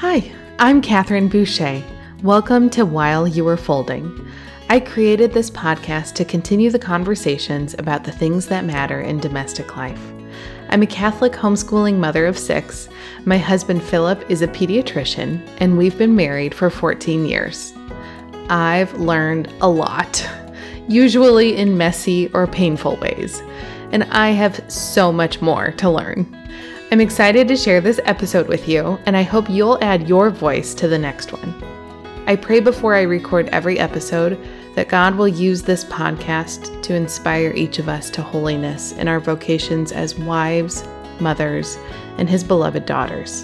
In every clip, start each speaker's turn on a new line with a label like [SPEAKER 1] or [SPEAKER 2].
[SPEAKER 1] Hi, I'm Catherine Boucher. Welcome to While You Were Folding. I created this podcast to continue the conversations about the things that matter in domestic life. I'm a Catholic homeschooling mother of six. My husband Philip is a pediatrician, and we've been married for 14 years. I've learned a lot, usually in messy or painful ways, and I have so much more to learn. I'm excited to share this episode with you, and I hope you'll add your voice to the next one. I pray before I record every episode that God will use this podcast to inspire each of us to holiness in our vocations as wives, mothers, and His beloved daughters,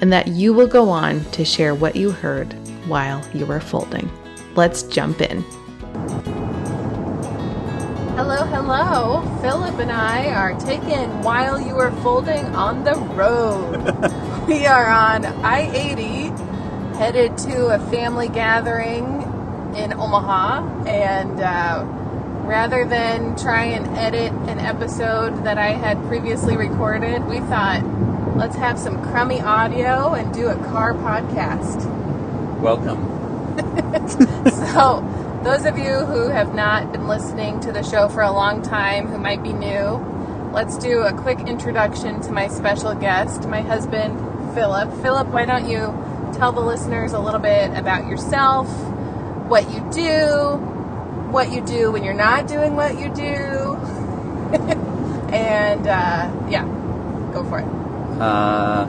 [SPEAKER 1] and that you will go on to share what you heard while you were folding. Let's jump in. Hello, hello. Philip and I are taking While You are Folding on the road. we are on I 80, headed to a family gathering in Omaha, and uh, rather than try and edit an episode that I had previously recorded, we thought let's have some crummy audio and do a car podcast.
[SPEAKER 2] Welcome.
[SPEAKER 1] so, those of you who have not been listening to the show for a long time, who might be new, let's do a quick introduction to my special guest, my husband, Philip. Philip, why don't you tell the listeners a little bit about yourself, what you do, what you do when you're not doing what you do. and uh, yeah, go for it.
[SPEAKER 2] Uh,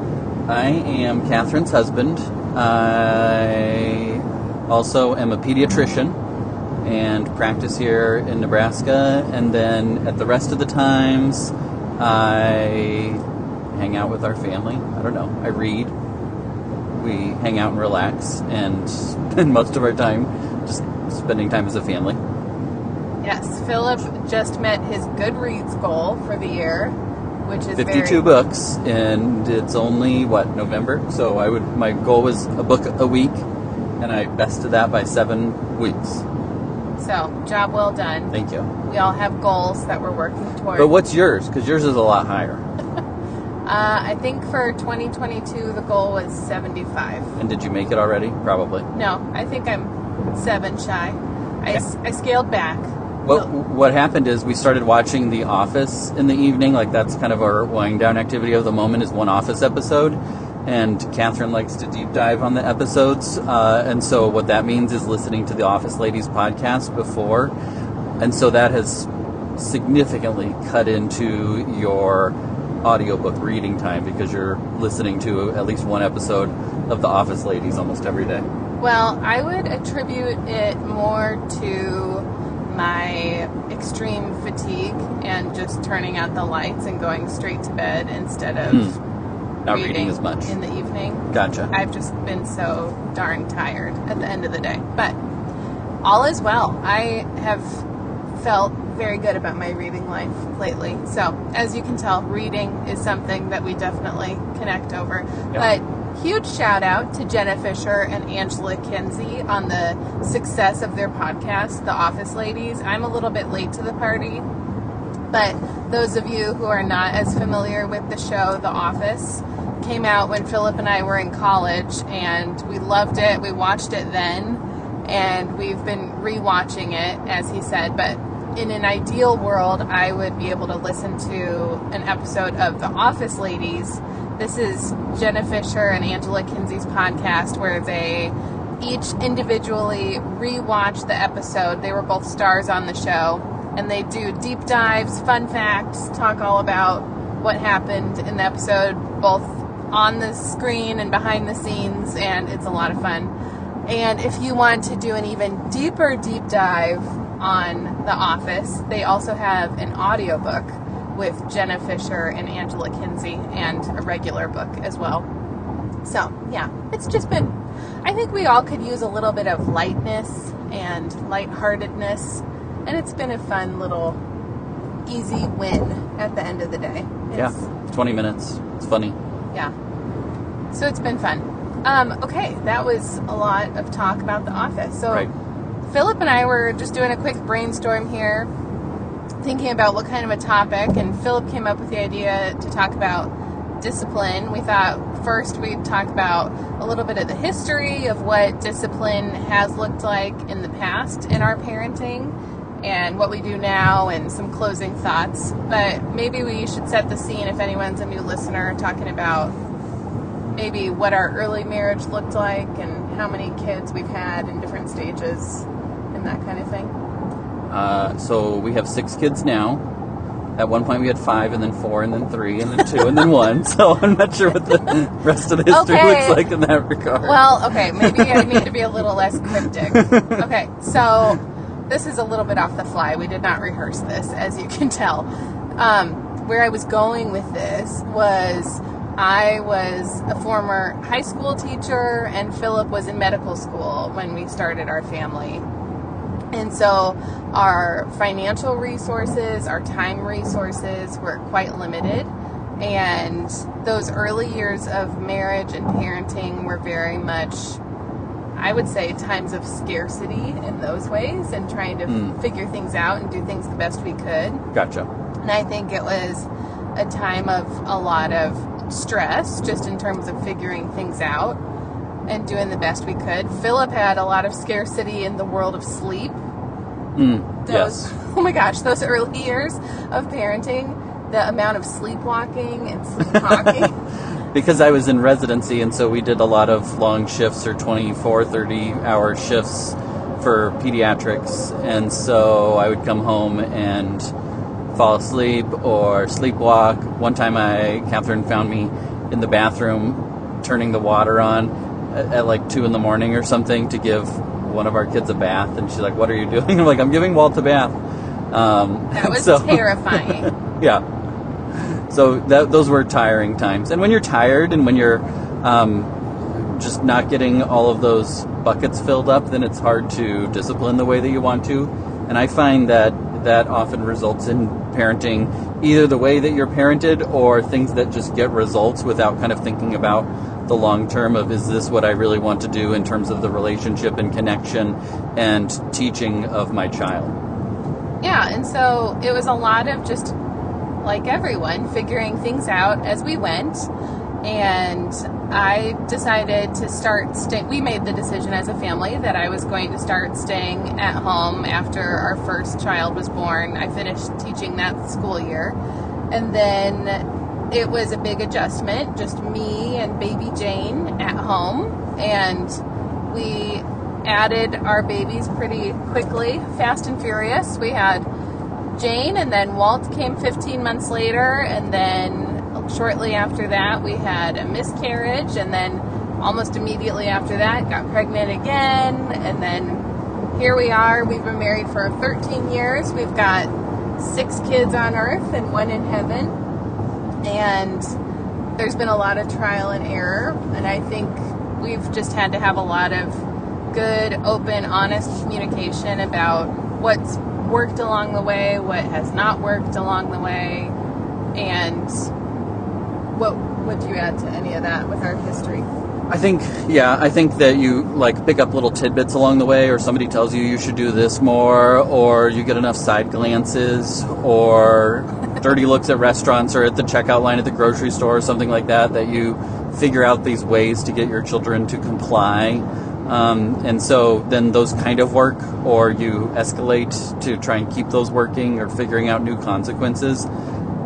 [SPEAKER 2] I am Catherine's husband. I also am a pediatrician and practice here in Nebraska. And then at the rest of the times, I hang out with our family. I don't know. I read. We hang out and relax and spend most of our time just spending time as a family.
[SPEAKER 1] Yes, Philip just met his Goodreads goal for the year, which is
[SPEAKER 2] 52
[SPEAKER 1] very...
[SPEAKER 2] books, and it's only what November. So I would my goal was a book a week, and I bested that by seven weeks.
[SPEAKER 1] So job well done.
[SPEAKER 2] Thank you.
[SPEAKER 1] We all have goals that we're working towards.
[SPEAKER 2] But what's yours? Because yours is a lot higher.
[SPEAKER 1] Uh, I think for 2022 the goal was 75.
[SPEAKER 2] And did you make it already? Probably.
[SPEAKER 1] No, I think I'm seven shy. I, I scaled back.
[SPEAKER 2] What what happened is we started watching The Office in the evening. Like that's kind of our wind down activity of the moment is one Office episode, and Catherine likes to deep dive on the episodes. Uh, and so what that means is listening to the Office Ladies podcast before, and so that has significantly cut into your audiobook reading time because you're listening to at least one episode of the Office Ladies almost every day.
[SPEAKER 1] Well, I would attribute it more to my extreme fatigue and just turning out the lights and going straight to bed instead of
[SPEAKER 2] hmm. Not reading,
[SPEAKER 1] reading,
[SPEAKER 2] as much
[SPEAKER 1] in the evening.
[SPEAKER 2] Gotcha.
[SPEAKER 1] I've just been so darn tired at the end of the day. But all is well. I have felt very good about my reading life lately. So, as you can tell, reading is something that we definitely connect over. But huge shout out to Jenna Fischer and Angela Kinsey on the success of their podcast, The Office Ladies. I'm a little bit late to the party, but those of you who are not as familiar with the show, The Office, came out when Philip and I were in college, and we loved it. We watched it then, and we've been rewatching it, as he said, but in an ideal world, I would be able to listen to an episode of The Office Ladies this is Jenna Fischer and Angela Kinsey's podcast where they each individually rewatch the episode. They were both stars on the show, and they do deep dives, fun facts, talk all about what happened in the episode, both on the screen and behind the scenes, and it's a lot of fun. And if you want to do an even deeper deep dive on The Office, they also have an audiobook with Jenna Fischer and Angela Kinsey and a regular book as well. So, yeah, it's just been, I think we all could use a little bit of lightness and lightheartedness, and it's been a fun little easy win at the end of the day.
[SPEAKER 2] It's, yeah, 20 minutes. It's funny.
[SPEAKER 1] Yeah. So it's been fun. Um, okay, that was a lot of talk about the office. So, right. Philip and I were just doing a quick brainstorm here thinking about what kind of a topic, and Philip came up with the idea to talk about discipline. We thought first we'd talk about a little bit of the history of what discipline has looked like in the past in our parenting and what we do now and some closing thoughts. But maybe we should set the scene if anyone's a new listener talking about maybe what our early marriage looked like and how many kids we've had in different stages and that kind of thing.
[SPEAKER 2] Uh, so we have six kids now. At one point, we had five, and then four, and then three, and then two, and then one. So I'm not sure what the rest of the history
[SPEAKER 1] Okay.
[SPEAKER 2] looks like in that regard.
[SPEAKER 1] Well, okay, maybe I need to be a little less cryptic. Okay, so this is a little bit off the fly. We did not rehearse this, as you can tell. Um, where I was going with this was I was a former high school teacher, and Philip was in medical school when we started our family. And so our financial resources, our time resources were quite limited. And those early years of marriage and parenting were very much, I would say, times of scarcity in those ways and trying to
[SPEAKER 2] Mm.
[SPEAKER 1] figure things out and do things the best we could.
[SPEAKER 2] gotcha.
[SPEAKER 1] And I think it was a time of a lot of stress just in terms of figuring things out and doing the best we could. Philip had a lot of scarcity in the world of sleep.
[SPEAKER 2] Mm,
[SPEAKER 1] Those,
[SPEAKER 2] yes.
[SPEAKER 1] oh my gosh, those early years of parenting, the amount of sleepwalking and sleepwalking.
[SPEAKER 2] Because I was in residency, and so we did a lot of long shifts or 24, 30 hour shifts for pediatrics. And so I would come home and fall asleep or sleepwalk. One time, I Catherine found me in the bathroom turning the water on at, at like two in the morning or something to give one of our kids a bath, and she's like, "What are you doing?" I'm like, "I'm giving Walt a bath." Um,
[SPEAKER 1] that was
[SPEAKER 2] so-
[SPEAKER 1] terrifying.
[SPEAKER 2] yeah. So that, those were tiring times. And when you're tired and when you're um, just not getting all of those buckets filled up, then it's hard to discipline the way that you want to. And I find that that often results in parenting either the way that you're parented or things that just get results without kind of thinking about the long term of is this what I really want to do in terms of the relationship and connection and teaching of my child.
[SPEAKER 1] Yeah, and so it was a lot of just like everyone figuring things out as we went. And I decided to start stay we made the decision as a family that I was going to start staying at home after our first child was born. I finished teaching that school year. And then it was a big adjustment, just me and baby Jane at home. And we added our babies pretty quickly, fast and furious. We had Jane, and then Walt came 15 months later, and then shortly after that, we had a miscarriage, and then almost immediately after that, got pregnant again, and then here we are. We've been married for 13 years. We've got six kids on earth and one in heaven, and there's been a lot of trial and error, and I think we've just had to have a lot of good, open, honest communication about what's worked along the way, what has not worked along the way, and what would you add to any of that with our history?
[SPEAKER 2] I think, yeah, I think that you like pick up little tidbits along the way, or somebody tells you you should do this more, or you get enough side glances, or dirty looks at restaurants or at the checkout line at the grocery store, or something like that, that you figure out these ways to get your children to comply. Um, and so then those kind of work, or you escalate to try and keep those working, or figuring out new consequences.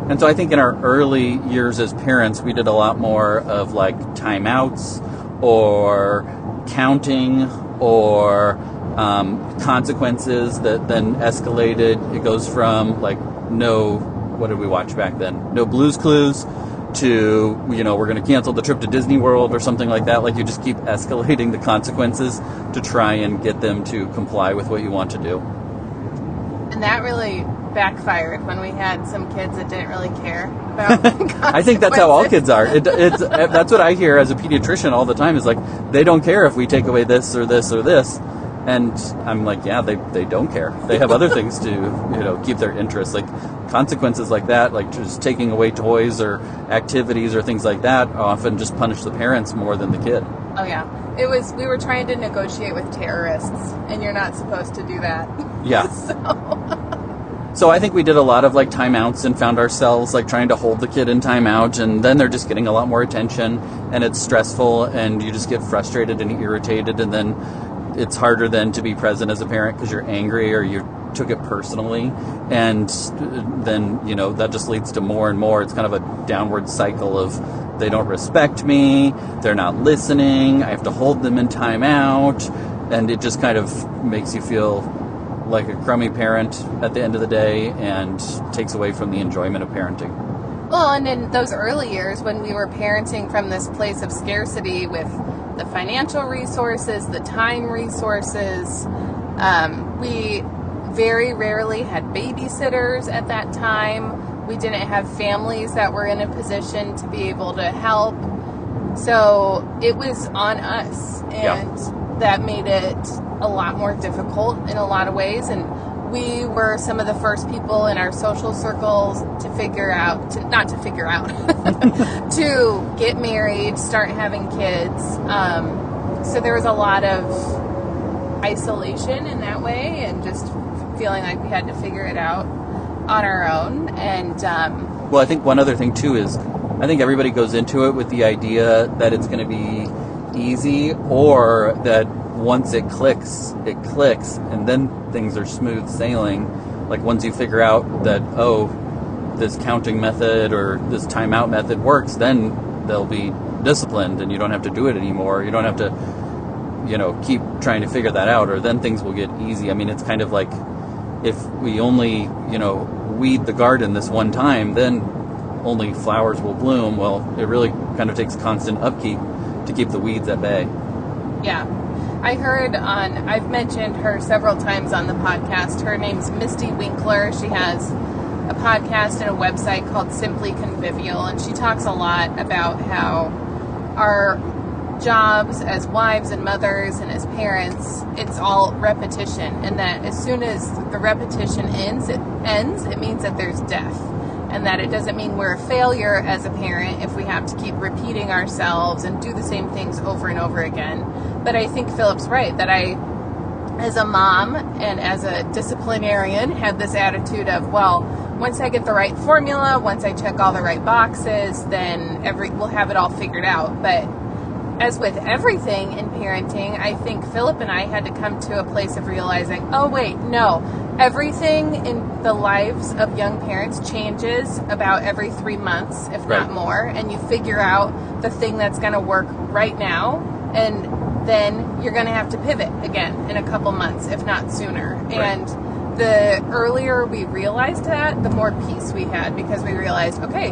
[SPEAKER 2] And so I think in our early years as parents, we did a lot more of like timeouts or counting or um, consequences that then escalated. It goes from like no, what did we watch back then? No Blues Clues to, you know, we're going to cancel the trip to Disney World or something like that. Like you just keep escalating the consequences to try and get them to comply with what you want to do.
[SPEAKER 1] And that really backfired when we had some kids that didn't really care about.
[SPEAKER 2] I think that's how all kids are. It, it's that's what I hear as a pediatrician all the time. Is like they don't care if we take away this or this or this, and I'm like, yeah, they they don't care. They have other things to you know keep their interest. Like consequences like that, like just taking away toys or activities or things like that, often just punish the parents more than the kid.
[SPEAKER 1] Oh yeah, it was. We were trying to negotiate with terrorists, and you're not supposed to do that.
[SPEAKER 2] Yeah.
[SPEAKER 1] so
[SPEAKER 2] So I think we did a lot of like timeouts and found ourselves like trying to hold the kid in timeout, and then they're just getting a lot more attention, and it's stressful, and you just get frustrated and irritated, and then it's harder then to be present as a parent because you're angry or you took it personally, and uh, then you know that just leads to more and more. It's kind of a downward cycle of they don't respect me, they're not listening, I have to hold them in timeout, and it just kind of makes you feel like a crummy parent at the end of the day and takes away from the enjoyment of parenting.
[SPEAKER 1] Well, and in those early years when we were parenting from this place of scarcity with the financial resources, the time resources, um, we very rarely had babysitters at that time. We didn't have families that were in a position to be able to help. So it was on us. And
[SPEAKER 2] Yeah.
[SPEAKER 1] that made it a lot more difficult in a lot of ways. And we were some of the first people in our social circles to figure out, to, not to figure out, to get married, start having kids. Um, so there was a lot of isolation in that way and just feeling like we had to figure it out on our own. And um,
[SPEAKER 2] Well, I think one other thing too is I think everybody goes into it with the idea that it's going to be easy or that once it clicks, it clicks and then things are smooth sailing. Like once you figure out that, oh, this counting method or this timeout method works, then they'll be disciplined and you don't have to do it anymore. You don't have to, you know, keep trying to figure that out or then things will get easy. I mean, it's kind of like if we only, you know, weed the garden this one time, then only flowers will bloom. Well, it really kind of takes constant upkeep to keep the weeds at bay.
[SPEAKER 1] Yeah. I heard on, I've mentioned her several times on the podcast. Her name's Mystie Winckler. She has a podcast and a website called Simply Convivial, and she talks a lot about how our jobs as wives and mothers and as parents, it's all repetition, and that as soon as the repetition ends, it ends, it means that there's death. And that it doesn't mean we're a failure as a parent if we have to keep repeating ourselves and do the same things over and over again. But I think Philip's right that I, as a mom and as a disciplinarian, had this attitude of, well, once I get the right formula, once I check all the right boxes, then every we'll have it all figured out. But as with everything in parenting, I think Philip and I had to come to a place of realizing, oh wait, no, everything in the lives of young parents changes about every three months, if
[SPEAKER 2] Right.
[SPEAKER 1] not more, and you figure out the thing that's going to work right now, and then you're going to have to pivot again in a couple months, if not sooner. And the earlier we realized that, the more peace we had because we realized, okay,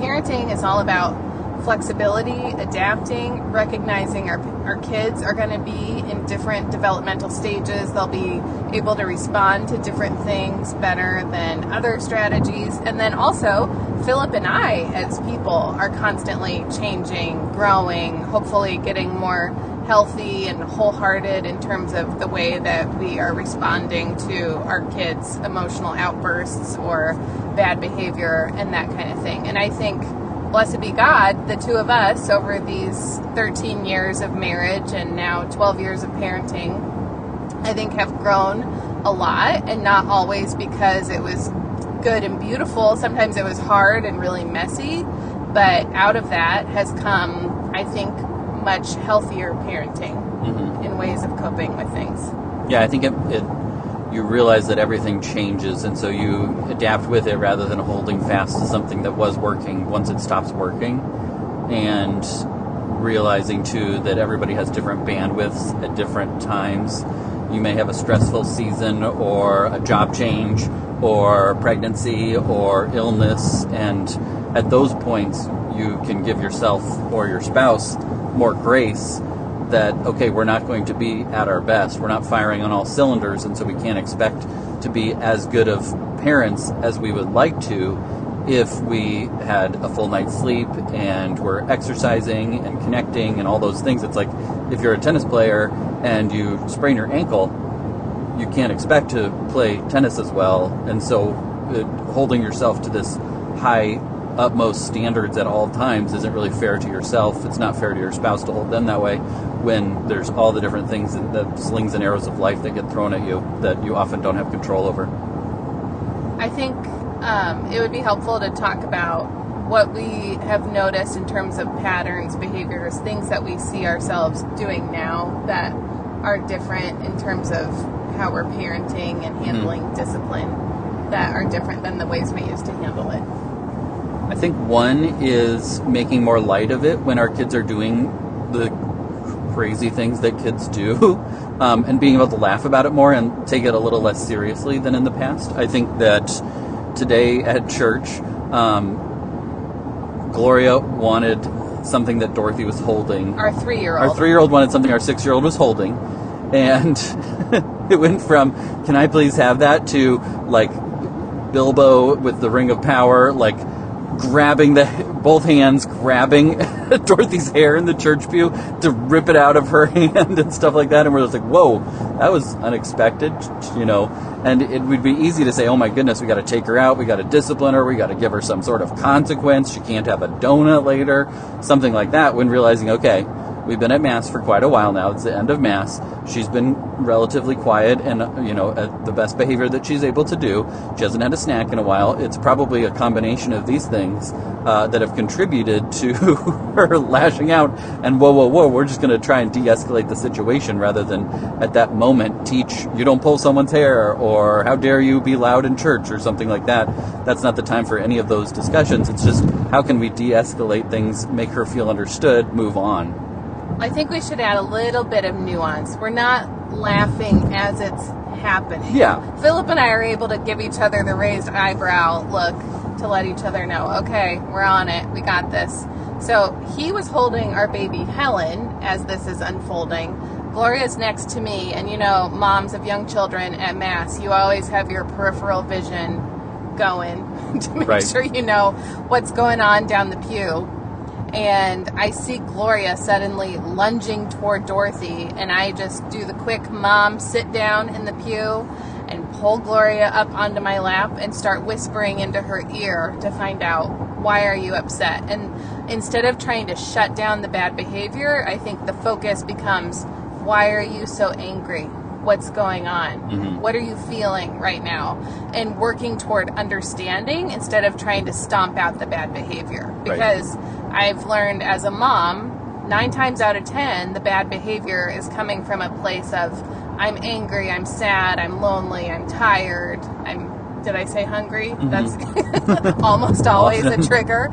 [SPEAKER 1] parenting is all about flexibility, adapting, recognizing our, our kids are going to be in different developmental stages. They'll be able to respond to different things better than other strategies. And then also, Philip and I, as people, are constantly changing, growing, hopefully getting more healthy and wholehearted in terms of the way that we are responding to our kids' emotional outbursts or bad behavior and that kind of thing. And I think, blessed be God, the two of us over these 13 years of marriage and now 12 years of parenting, I think have grown a lot and not always because it was good and beautiful. Sometimes it was hard and really messy, but out of that has come, I think, much healthier parenting
[SPEAKER 2] hmm
[SPEAKER 1] in ways of coping with things.
[SPEAKER 2] Yeah, I think it, it. You realize that everything changes, and so you adapt with it rather than holding fast to something that was working once it stops working, and realizing too that everybody has different bandwidths at different times. You may have a stressful season, or a job change, or pregnancy, or illness, and at those points, you can give yourself or your spouse more grace that okay we're not going to be at our best. We're not firing on all cylinders and so we can't expect to be as good of parents as we would like to if we had a full night's sleep and we're exercising and connecting and all those things. It's like if you're a tennis player and you sprain your ankle you can't expect to play tennis as well. And so uh, holding yourself to this high utmost standards at all times isn't really fair to yourself. It's not fair to your spouse to hold them that way when there's all the different things, that, the slings and arrows of life that get thrown at you that you often don't have control over.
[SPEAKER 1] I think um, it would be helpful to talk about what we have noticed in terms of patterns, behaviors, things that we see ourselves doing now that are different in terms of how we're parenting and handling discipline that are different than the ways we used to handle it.
[SPEAKER 2] I think one is making more light of it when our kids are doing crazy things that kids do, um, and being able to laugh about it more and take it a little less seriously than in the past. I think that today at church, um, Gloria wanted something that Dorothy was holding.
[SPEAKER 1] Our three year old.
[SPEAKER 2] Our three year old wanted something our six year old was holding. And it went from, can I please have that, to like Bilbo with the Ring of Power, like grabbing the both hands, grabbing Dorothy's hair in the church pew to rip it out of her hand and stuff like that. And we're just like, whoa, that was unexpected, you know. And it would be easy to say, oh my goodness, we got to take her out, we got to discipline her, we got to give her some sort of consequence. She can't have a donut later, something like that. When realizing, okay, We've been at Mass for quite a while now. It's the end of Mass. She's been relatively quiet and, you know, at the best behavior that she's able to do. She hasn't had a snack in a while. It's probably a combination of these things uh, that have contributed to her lashing out and, whoa, whoa, whoa, we're just going to try and de escalate the situation rather than at that moment teach you don't pull someone's hair or how dare you be loud in church or something like that. That's not the time for any of those discussions. It's just how can we de escalate things, make her feel understood, move on.
[SPEAKER 1] I think we should add a little bit of nuance. We're not laughing as it's happening.
[SPEAKER 2] Yeah.
[SPEAKER 1] Philip and I are able to give each other the raised eyebrow look to let each other know, okay, we're on it. We got this. So he was holding our baby Helen as this is unfolding. Gloria's next to me, and you know, moms of young children at Mass, you always have your peripheral vision going to make
[SPEAKER 2] Right.
[SPEAKER 1] sure you know what's going on down the pew and I see Gloria suddenly lunging toward Dorothy, and I just do the quick mom sit down in the pew and pull Gloria up onto my lap and start whispering into her ear to find out why are you upset. And instead of trying to shut down the bad behavior, I think the focus becomes why are you so angry? What's going on? Mm-hmm. What are you feeling right now? And working toward understanding instead of trying to stomp out the bad behavior.
[SPEAKER 2] Right.
[SPEAKER 1] Because I've learned as a mom, nine times out of ten, the bad behavior is coming from a place of I'm angry, I'm sad, I'm lonely, I'm tired, I'm did I say hungry? Mm-hmm. That's almost always a trigger.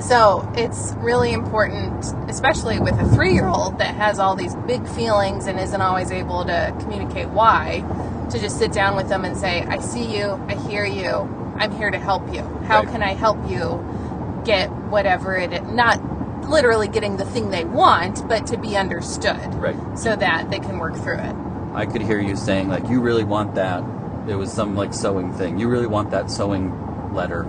[SPEAKER 1] So it's really important, especially with a three year old that has all these big feelings and isn't always able to communicate why, to just sit down with them and say, I see you, I hear you, I'm here to help you. How
[SPEAKER 2] Right.
[SPEAKER 1] can I help you get whatever it is? Not literally getting the thing they want, but to be understood
[SPEAKER 2] Right.
[SPEAKER 1] so that they can work through it.
[SPEAKER 2] I could hear you saying like, "You really want that?" It was some like sewing thing. You really want that sewing letter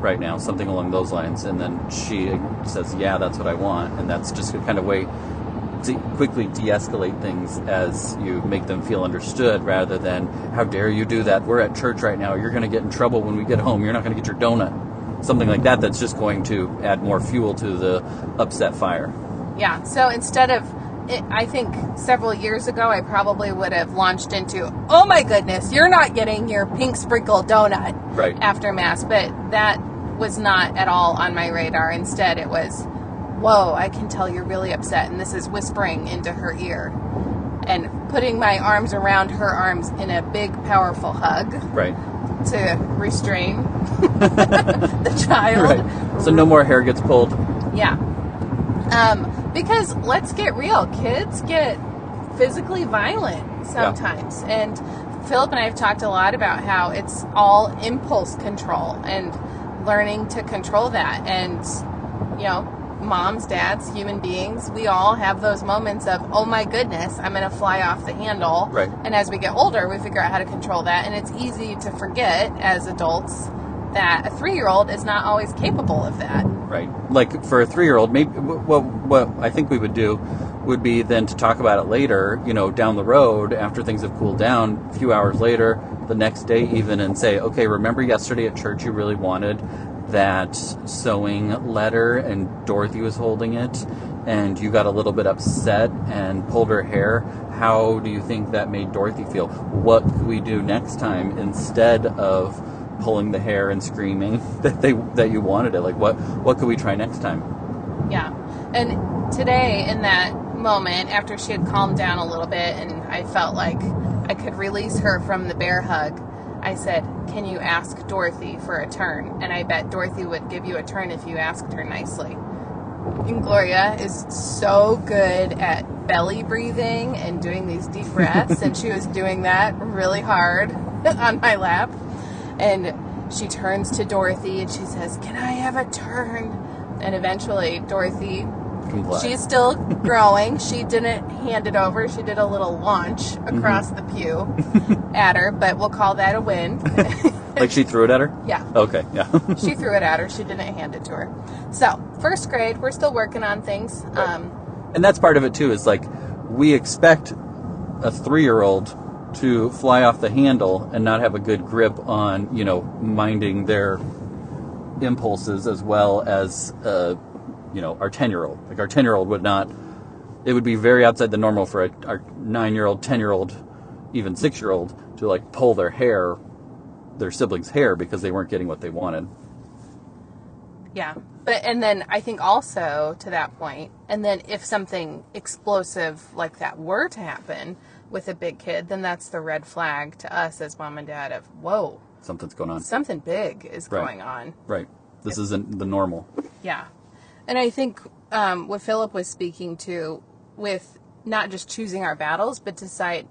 [SPEAKER 2] right now, something along those lines. And then she says, "Yeah, that's what I want." And that's just a kind of way to quickly de-escalate things as you make them feel understood, rather than "How dare you do that? We're at church right now. You're going to get in trouble when we get home. You're not going to get your donut." Something like that. That's just going to add more fuel to the upset fire.
[SPEAKER 1] Yeah. So instead of, it, I think several years ago, I probably would have launched into, oh my goodness, you're not getting your pink sprinkle donut
[SPEAKER 2] Right.
[SPEAKER 1] after Mass. But that was not at all on my radar. Instead, it was, whoa, I can tell you're really upset. And this is whispering into her ear and putting my arms around her arms in a big, powerful hug
[SPEAKER 2] Right.
[SPEAKER 1] to restrain the child.
[SPEAKER 2] Right. So no more hair gets pulled.
[SPEAKER 1] Yeah. Um, because let's get real, kids get physically violent sometimes. And Philip and I have talked a lot about how it's all impulse control and learning to control that. And, you know, moms, dads, human beings, we all have those moments of, oh my goodness, I'm going to fly off the handle.
[SPEAKER 2] Right.
[SPEAKER 1] And as we get older, we figure out how to control that. And it's easy to forget as adults that a three year old is not always capable of that.
[SPEAKER 2] Right. Like for a three-year-old, maybe what what I think we would do would be then to talk about it later, you know, down the road after things have cooled down, a few hours later, the next day even, and say, okay, remember yesterday at church you really wanted that sewing letter, and Dorothy was holding it, and you got a little bit upset and pulled her hair. How do you think that made Dorothy feel? What could we do next time instead of pulling the hair and screaming that they that you wanted it. Like what what could we try next time?
[SPEAKER 1] Yeah. And today, in that moment, after she had calmed down a little bit and I felt like I could release her from the bear hug, I said, Can you ask Dorothy for a turn? And I bet Dorothy would give you a turn if you asked her nicely. And Gloria is so good at belly breathing and doing these deep breaths, and she was doing that really hard on my lap. And she turns to Dorothy and she says, Can I have a turn? And eventually, Dorothy,
[SPEAKER 2] Comply.
[SPEAKER 1] she's still growing. She didn't hand it over, she did a little launch across the pew at her, but we'll call that a win.
[SPEAKER 2] like she threw it at her?
[SPEAKER 1] yeah
[SPEAKER 2] Okay, yeah.
[SPEAKER 1] she threw it at her. She didn't hand it to her. So, first grade, we're still working on things. Um,
[SPEAKER 2] and that's part of it too, is like we expect a three year old to fly off the handle and not have a good grip on, you know, minding their impulses as well as uh, you know, our ten year old. Like our ten year old would not it would be very outside the normal for a, our nine year old, ten year old, even six year old to like pull their hair, their siblings' hair because they weren't getting what they wanted.
[SPEAKER 1] yeah. But, and then I think also to that point, and then if something explosive like that were to happen with a big kid, then that's the red flag to us as mom and dad of, whoa,
[SPEAKER 2] Something's going on.
[SPEAKER 1] something big is
[SPEAKER 2] Right.
[SPEAKER 1] going on.
[SPEAKER 2] Right. This isn't the normal.
[SPEAKER 1] Yeah. And I think um, what Philip was speaking to with not just choosing our battles, but decide,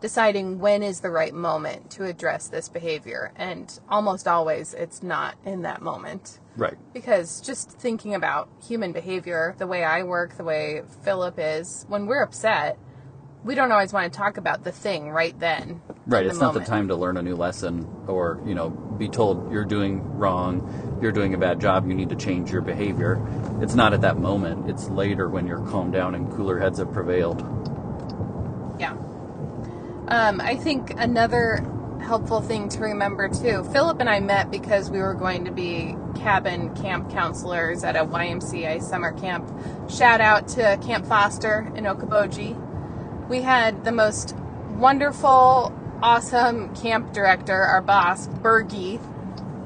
[SPEAKER 1] deciding when is the right moment to address this behavior. And almost always it's not in that moment.
[SPEAKER 2] Right.
[SPEAKER 1] Because just thinking about human behavior, the way I work, the way Philip is, when we're upset, we don't always want to talk about the thing right then.
[SPEAKER 2] Right. It's
[SPEAKER 1] the
[SPEAKER 2] not the time to learn a new lesson or, you know, be told you're doing wrong, you're doing a bad job, you need to change your behavior. It's not at that moment. It's later when you're calmed down and cooler heads have prevailed.
[SPEAKER 1] Yeah. Um, I think another helpful thing to remember too. Philip and I met because we were going to be cabin camp counselors at a YMCA summer camp. Shout out to Camp Foster in Okoboji. We had the most wonderful, awesome camp director, our boss, Bergie.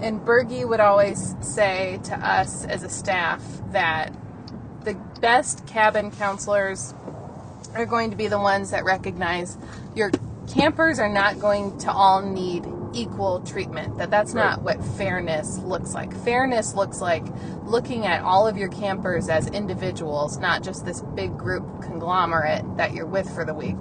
[SPEAKER 1] And Bergie would always say to us as a staff that the best cabin counselors are going to be the ones that recognize your campers are not going to all need equal treatment that that's not what fairness looks like. Fairness looks like looking at all of your campers as individuals not just this big group conglomerate that you're with for the week.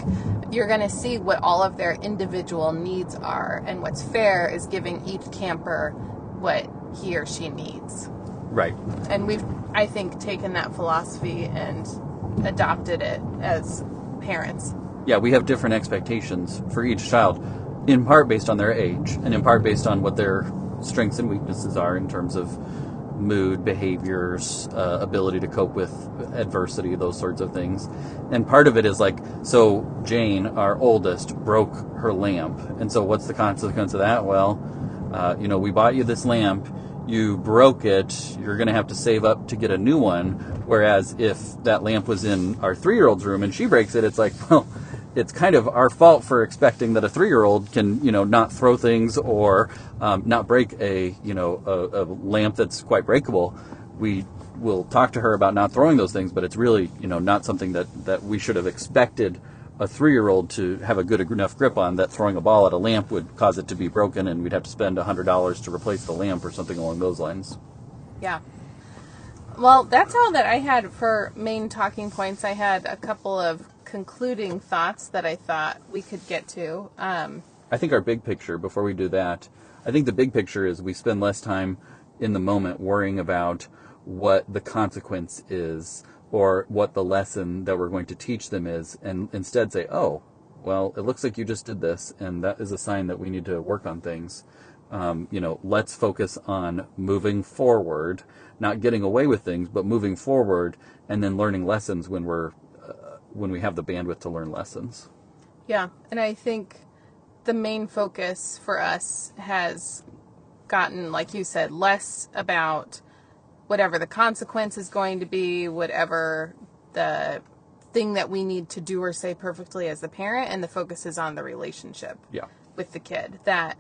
[SPEAKER 1] You're going to see what all of their individual needs are and what's fair is giving each camper what he or she needs.
[SPEAKER 2] Right.
[SPEAKER 1] and we've i think taken that philosophy and adopted it as parents.
[SPEAKER 2] Yeah, we have different expectations for each child, in part based on their age, and in part based on what their strengths and weaknesses are in terms of mood, behaviors, uh, ability to cope with adversity, those sorts of things. And part of it is like, so Jane, our oldest, broke her lamp. And so what's the consequence of that? Well, uh, you know, we bought you this lamp, you broke it, you're going to have to save up to get a new one. Whereas if that lamp was in our three year old's room and she breaks it, it's like, well, it's kind of our fault for expecting that a three-year-old can, you know, not throw things or um, not break a, you know, a, a lamp that's quite breakable. We will talk to her about not throwing those things, but it's really, you know, not something that that we should have expected a three-year-old to have a good enough grip on. That throwing a ball at a lamp would cause it to be broken, and we'd have to spend hundred dollars to replace the lamp or something along those lines.
[SPEAKER 1] Yeah. Well, that's all that I had for main talking points. I had a couple of concluding thoughts that I thought we could get to. Um,
[SPEAKER 2] I think our big picture, before we do that, I think the big picture is we spend less time in the moment worrying about what the consequence is or what the lesson that we're going to teach them is, and instead say, oh, well, it looks like you just did this, and that is a sign that we need to work on things. Um, you know, let's focus on moving forward, not getting away with things, but moving forward, and then learning lessons when we're when we have the bandwidth to learn lessons.
[SPEAKER 1] yeah, and I think the main focus for us has gotten, like you said, less about whatever the consequence is going to be, whatever the thing that we need to do or say perfectly as the parent, and the focus is on the relationship.
[SPEAKER 2] Yeah.
[SPEAKER 1] with the kid that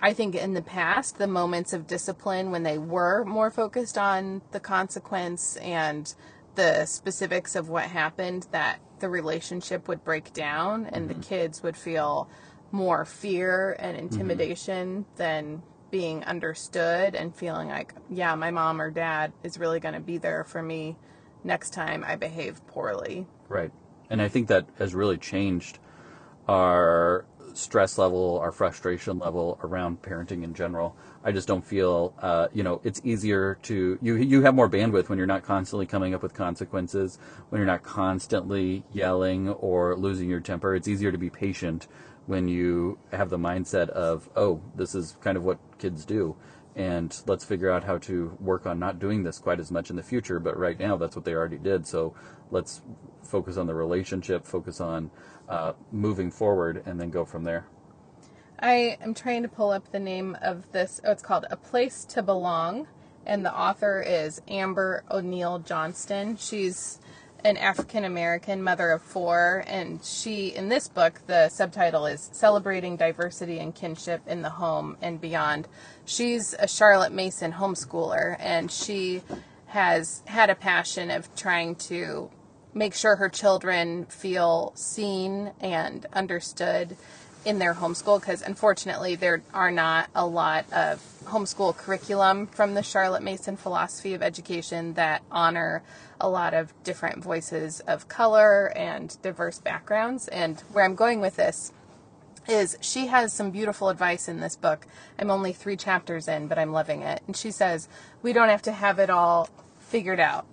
[SPEAKER 1] I think in the past, the moments of discipline when they were more focused on the consequence and the specifics of what happened, that the relationship would break down and the mm-hmm. kids would feel more fear and mm-hmm. intimidation than being understood and feeling like, yeah, my mom or dad is really going to be there for me next time I behave poorly.
[SPEAKER 2] Right. And I think that has really changed our stress level, our frustration level around parenting in general. I just don't feel, uh, you know, it's easier to you. You have more bandwidth when you're not constantly coming up with consequences, when you're not constantly yelling or losing your temper. It's easier to be patient when you have the mindset of, oh, this is kind of what kids do, and let's figure out how to work on not doing this quite as much in the future. But right now, that's what they already did. So let's focus on the relationship, focus on uh, moving forward, and then go from there.
[SPEAKER 1] I am trying to pull up the name of this. Oh, it's called A Place to Belong, and the author is Amber O'Neal Johnston. She's an African American mother of four, and she, in this book, the subtitle is Celebrating Diversity and Kinship in the Home and Beyond. She's a Charlotte Mason homeschooler, and she has had a passion of trying to make sure her children feel seen and understood in their homeschool because unfortunately there are not a lot of homeschool curriculum from the Charlotte Mason philosophy of education that honor a lot of different voices of color and diverse backgrounds. And where I'm going with this is she has some beautiful advice in this book. I'm only three chapters in, but I'm loving it. And she says, we don't have to have it all figured out.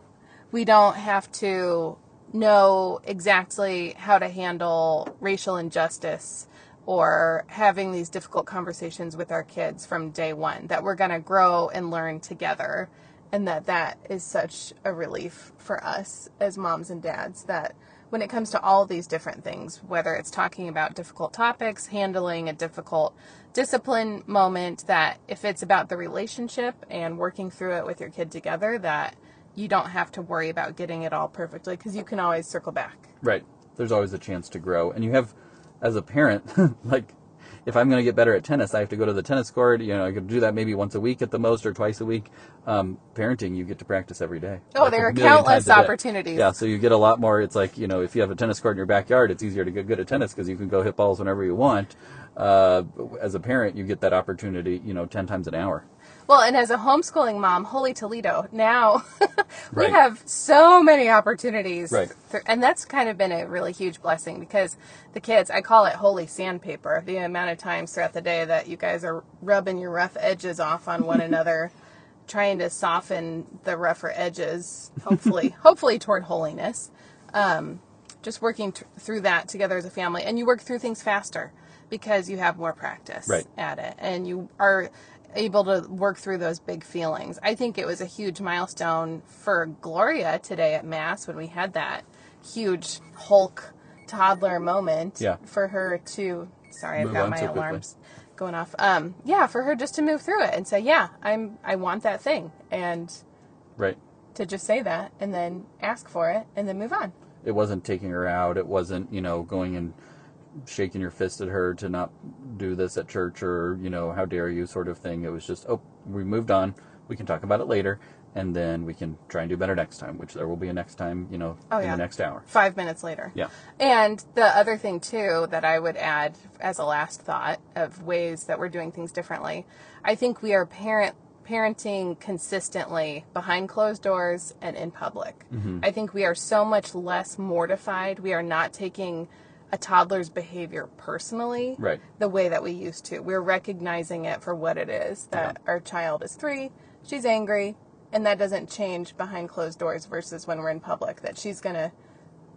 [SPEAKER 1] We don't have to know exactly how to handle racial injustice or having these difficult conversations with our kids from day one that we're going to grow and learn together and that that is such a relief for us as moms and dads that when it comes to all these different things whether it's talking about difficult topics handling a difficult discipline moment that if it's about the relationship and working through it with your kid together that you don't have to worry about getting it all perfectly because you can always circle back
[SPEAKER 2] Right. There's always a chance to grow, and you have, as a parent, like. If I'm going to get better at tennis, I have to go to the tennis court. You know, I could do that maybe once a week at the most, or twice a week. Um, parenting, you get to practice every day.
[SPEAKER 1] Oh,
[SPEAKER 2] Like
[SPEAKER 1] there are countless
[SPEAKER 2] times a day.
[SPEAKER 1] opportunities.
[SPEAKER 2] Yeah, so you get a lot more. It's like you know, if you have a tennis court in your backyard, it's easier to get good at tennis because you can go hit balls whenever you want. Uh, as a parent, you get that opportunity, you know, ten times an hour.
[SPEAKER 1] Well, and as a homeschooling mom, holy Toledo, now we
[SPEAKER 2] Right.
[SPEAKER 1] have so many opportunities.
[SPEAKER 2] Right.
[SPEAKER 1] and that's kind of been a really huge blessing because the kids, I call it holy sandpaper, the amount of times throughout the day that you guys are rubbing your rough edges off on one another, trying to soften the rougher edges, hopefully, hopefully toward holiness. Um, just working t- through that together as a family. And you work through things faster because you have more practice
[SPEAKER 2] Right.
[SPEAKER 1] at it and you are able to work through those big feelings. I think it was a huge milestone for Gloria today at Mass when we had that huge Hulk toddler moment
[SPEAKER 2] Yeah.
[SPEAKER 1] for her to sorry, I've
[SPEAKER 2] Move
[SPEAKER 1] got my
[SPEAKER 2] so quickly.
[SPEAKER 1] alarms going off. Um yeah, for her just to move through it and say, "Yeah, I'm I want that thing." And
[SPEAKER 2] Right.
[SPEAKER 1] to just say that and then ask for it and then move on.
[SPEAKER 2] It wasn't taking her out. It wasn't, you know, going and shaking your fist at her to not do this at church or, you know, how dare you sort of thing. It was just, oh, we moved on. We can talk about it later. And then we can try and do better next time, which there will be a next time, you know,
[SPEAKER 1] Oh,
[SPEAKER 2] in
[SPEAKER 1] yeah.
[SPEAKER 2] the next hour.
[SPEAKER 1] Five minutes later.
[SPEAKER 2] Yeah.
[SPEAKER 1] And the other thing, too, that I would add as a last thought of ways that we're doing things differently, I think we are parent parenting consistently behind closed doors and in public.
[SPEAKER 2] Mm-hmm.
[SPEAKER 1] I think we are so much less mortified. We are not taking a toddler's behavior personally
[SPEAKER 2] Right.
[SPEAKER 1] the way that we used to. We're recognizing it for what it is that our child is three, she's angry, and that doesn't change behind closed doors versus when we're in public, that she's going to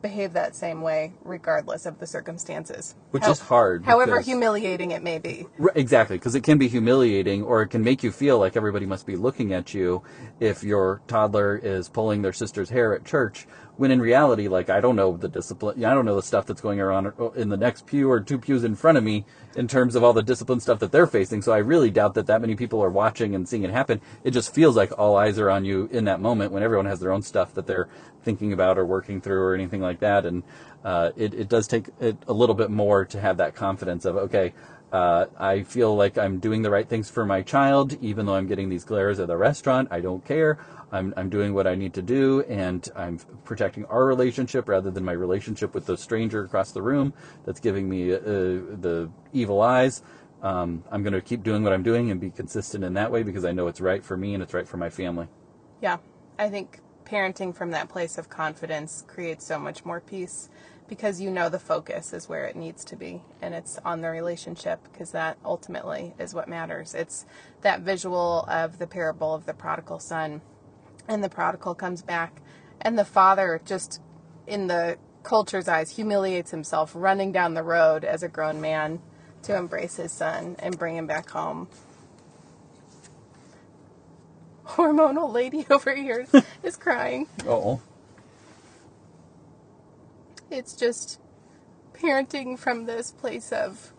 [SPEAKER 1] behave that same way regardless of the circumstances.
[SPEAKER 2] Which
[SPEAKER 1] How-
[SPEAKER 2] is hard
[SPEAKER 1] However
[SPEAKER 2] because-
[SPEAKER 1] humiliating it may be.
[SPEAKER 2] Right, Exactly, because it can be humiliating, or it can make you feel like everybody must be looking at you if your toddler is pulling their sister's hair at church. When in reality, like I don't know the discipline, I don't know the stuff that's going on in the next pew or two pews in front of me in terms of all the discipline stuff that they're facing. So I really doubt that that many people are watching and seeing it happen. It just feels like all eyes are on you in that moment when everyone has their own stuff that they're thinking about or working through or anything like that. And uh, it, it does take it a little bit more to have that confidence of okay, uh, I feel like I'm doing the right things for my child, even though I'm getting these glares at the restaurant. I don't care. I'm, I'm doing what I need to do, and I'm protecting our relationship rather than my relationship with the stranger across the room that's giving me uh, the evil eyes. Um, I'm going to keep doing what I'm doing and be consistent in that way because I know it's right for me and it's right for my family.
[SPEAKER 1] Yeah, I think parenting from that place of confidence creates so much more peace because you know the focus is where it needs to be and it's on the relationship because that ultimately is what matters. It's that visual of the parable of the prodigal son and the prodigal comes back and the father just in the culture's eyes humiliates himself running down the road as a grown man to embrace his son and bring him back home. Hormonal lady over here is crying.
[SPEAKER 2] Oh.
[SPEAKER 1] It's just parenting from this place of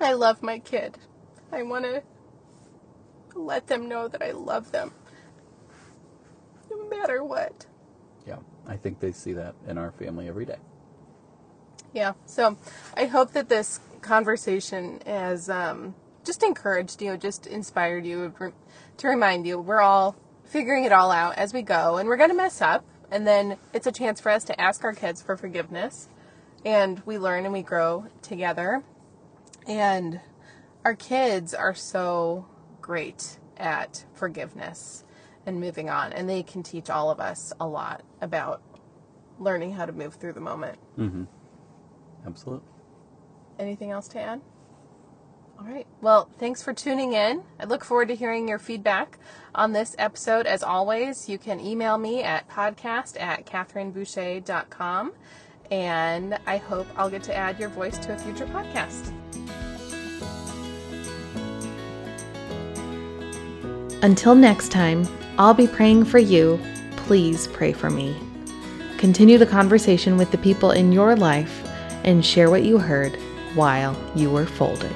[SPEAKER 1] I love my kid. I want to let them know that I love them matter what.
[SPEAKER 2] Yeah, I think they see that in our family every day.
[SPEAKER 1] Yeah, so I hope that this conversation has um, just encouraged you, just inspired you to remind you we're all figuring it all out as we go, and we're going to mess up. And then it's a chance for us to ask our kids for forgiveness. And we learn and we grow together. And our kids are so great at forgiveness and moving on. And they can teach all of us a lot about learning how to move through the moment.
[SPEAKER 2] Mm-hmm. Absolutely.
[SPEAKER 1] Anything else to add? All right. Well, thanks for tuning in. I look forward to hearing your feedback on this episode. As always, you can email me at podcast at catherineboucher.com. And I hope I'll get to add your voice to a future podcast.
[SPEAKER 3] Until next time, I'll be praying for you. Please pray for me. Continue the conversation with the people in your life and share what you heard while you were folding.